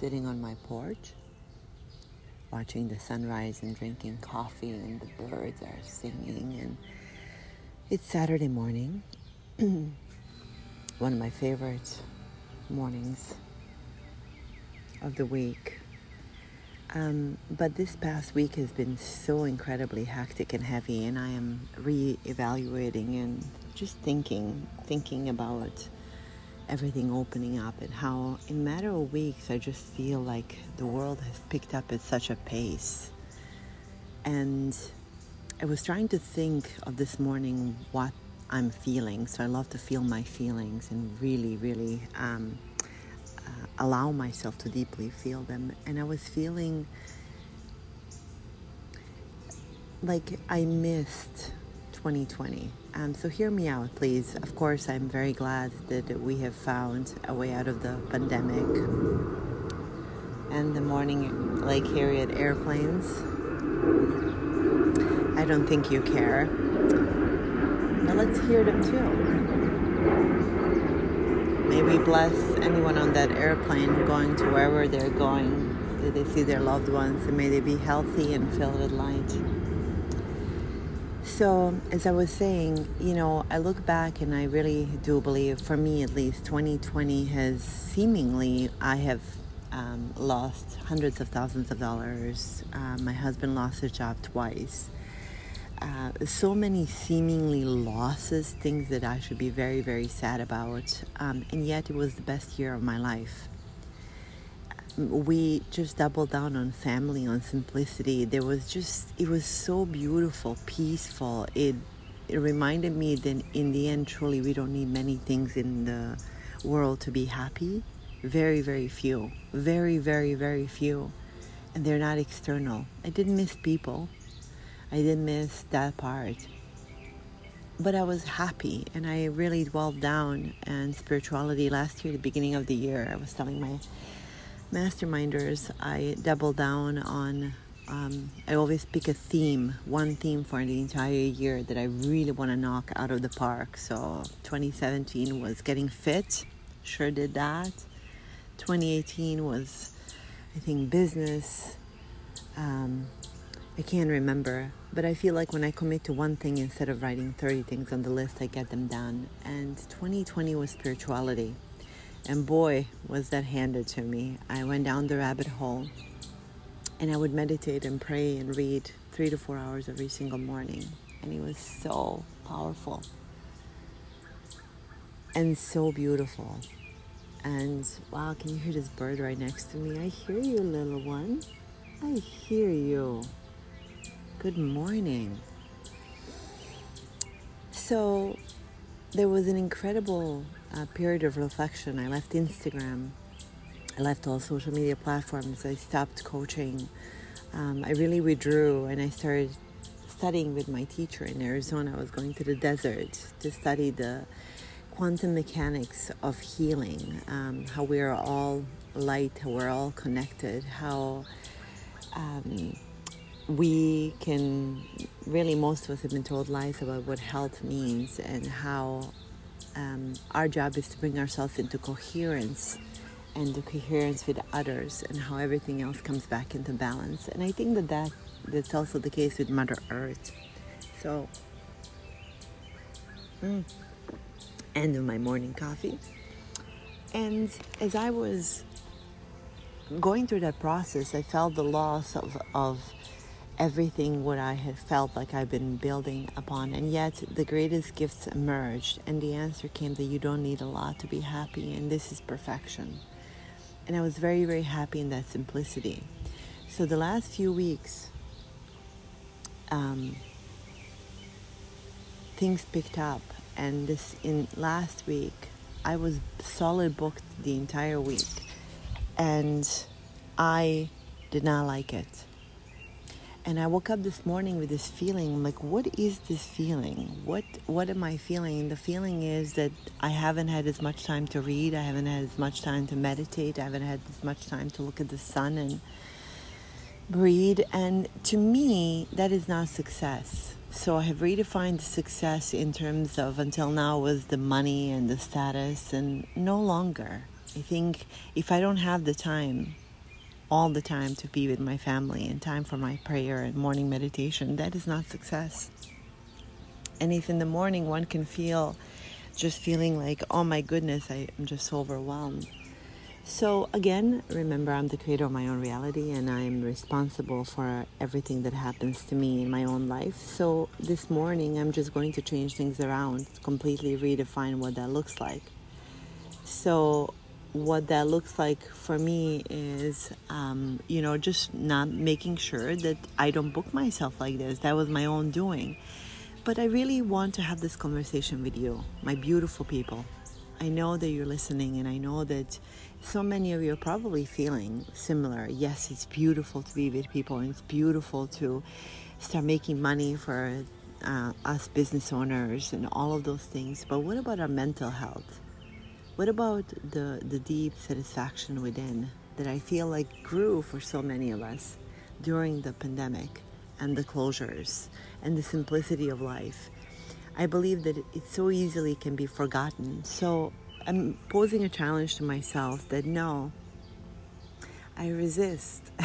sitting on my porch, watching the sunrise and drinking coffee, and the birds are singing. And it's Saturday morning, one of my favorite mornings of the week. Um, but this past week has been so incredibly hectic and heavy, and I am re evaluating and just thinking, thinking about everything opening up and how in matter of weeks I just feel like the world has picked up at such a pace. And I was trying to think of this morning what I'm feeling. So I love to feel my feelings and really, really um, uh, allow myself to deeply feel them. And I was feeling like I missed 2020. Um, so hear me out, please. Of course, I'm very glad that we have found a way out of the pandemic and the morning Lake Harriet airplanes. I don't think you care. But let's hear them too. May we bless anyone on that airplane going to wherever they're going. Did they see their loved ones and may they be healthy and filled with light. So, as I was saying, you know, I look back and I really do believe, for me at least, 2020 has seemingly, I have um, lost hundreds of thousands of dollars. Uh, my husband lost his job twice. Uh, so many seemingly losses, things that I should be very, very sad about. Um, and yet, it was the best year of my life we just doubled down on family, on simplicity. There was just, it was so beautiful, peaceful. It, it reminded me that in the end, truly, we don't need many things in the world to be happy. Very, very few. Very, very, very few. And they're not external. I didn't miss people. I didn't miss that part. But I was happy and I really dwelled down and spirituality last year, the beginning of the year. I was telling my masterminders, I double down on. Um, I always pick a theme, one theme for the entire year that I really want to knock out of the park. So 2017 was getting fit, sure did that. 2018 was, I think, business. Um, I can't remember, but I feel like when I commit to one thing instead of writing 30 things on the list, I get them done. And 2020 was spirituality. And boy, was that handed to me. I went down the rabbit hole and I would meditate and pray and read three to four hours every single morning. And it was so powerful and so beautiful. And wow, can you hear this bird right next to me? I hear you, little one. I hear you. Good morning. So, there was an incredible uh, period of reflection. I left Instagram, I left all social media platforms, I stopped coaching. Um, I really withdrew and I started studying with my teacher in Arizona. I was going to the desert to study the quantum mechanics of healing, um, how we are all light, how we're all connected, how um, we can really, most of us have been told lies about what health means and how um, our job is to bring ourselves into coherence and the coherence with others and how everything else comes back into balance. And I think that, that that's also the case with Mother Earth. So, mm, end of my morning coffee. And as I was going through that process, I felt the loss of, of everything what I had felt like I've been building upon. And yet the greatest gifts emerged, and the answer came that you don't need a lot to be happy, and this is perfection. And I was very, very happy in that simplicity. So the last few weeks, um, things picked up, and this in last week, I was solid booked the entire week, and I did not like it. And I woke up this morning with this feeling I'm like, what is this feeling? What what am I feeling? The feeling is that I haven't had as much time to read, I haven't had as much time to meditate, I haven't had as much time to look at the sun and breathe. And to me, that is not success. So I have redefined success in terms of until now was the money and the status, and no longer. I think if I don't have the time, all the time to be with my family and time for my prayer and morning meditation, that is not success. And if in the morning one can feel just feeling like, oh my goodness, I, am just so overwhelmed. So, again, remember, I'm the creator of my own reality and I'm responsible for everything that happens to me in my own life. So, this morning, I'm just going to change things around, completely redefine what that looks like. So, what that looks like for me is, um, you know, just not making sure that I don't book myself like this. That was my own doing. But I really want to have this conversation with you, my beautiful people. I know that you're listening, and I know that so many of you are probably feeling similar. Yes, it's beautiful to be with people, and it's beautiful to start making money for uh, us business owners and all of those things. But what about our mental health? What about the, the deep satisfaction within that I feel like grew for so many of us during the pandemic and the closures and the simplicity of life? I believe that it so easily can be forgotten. So I'm posing a challenge to myself that no, I resist.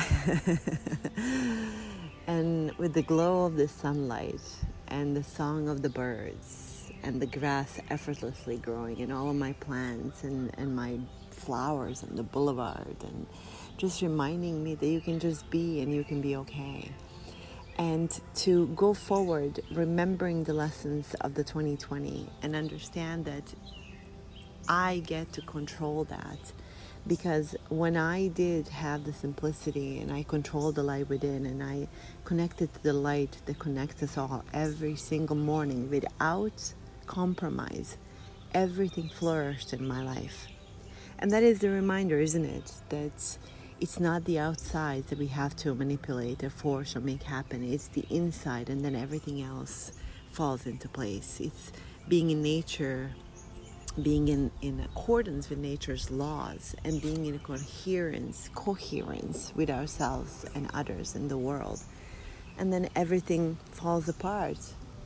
and with the glow of the sunlight and the song of the birds and the grass effortlessly growing and all of my plants and, and my flowers and the boulevard and just reminding me that you can just be and you can be okay. And to go forward, remembering the lessons of the 2020 and understand that I get to control that because when I did have the simplicity and I controlled the light within and I connected to the light that connects us all every single morning without compromise, everything flourished in my life. And that is the reminder, isn't it? That it's not the outside that we have to manipulate or force or make happen. It's the inside, and then everything else falls into place. It's being in nature being in, in accordance with nature's laws and being in coherence, coherence with ourselves and others in the world. And then everything falls apart.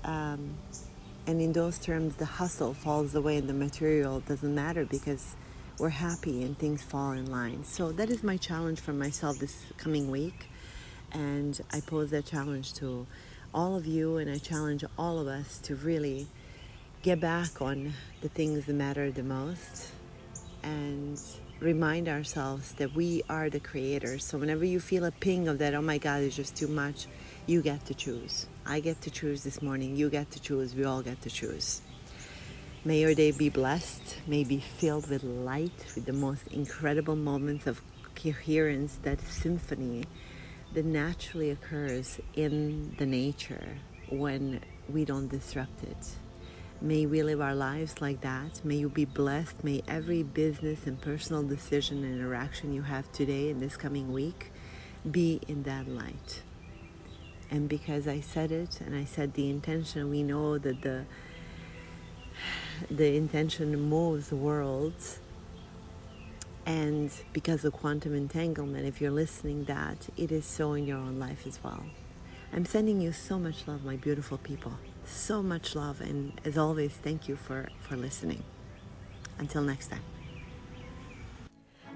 Um, and in those terms, the hustle falls away and the material doesn't matter because we're happy and things fall in line. So that is my challenge for myself this coming week. And I pose that challenge to all of you, and I challenge all of us to really get back on the things that matter the most and remind ourselves that we are the creators. So whenever you feel a ping of that, oh my God, it's just too much, you get to choose. I get to choose this morning. You get to choose. We all get to choose. May your day be blessed. May be filled with light, with the most incredible moments of coherence, that symphony that naturally occurs in the nature when we don't disrupt it. May we live our lives like that. May you be blessed. May every business and personal decision and interaction you have today and this coming week be in that light. And because I said it and I said the intention, we know that the the intention moves worlds. And because of quantum entanglement, if you're listening that, it is so in your own life as well. I'm sending you so much love, my beautiful people so much love and as always thank you for for listening until next time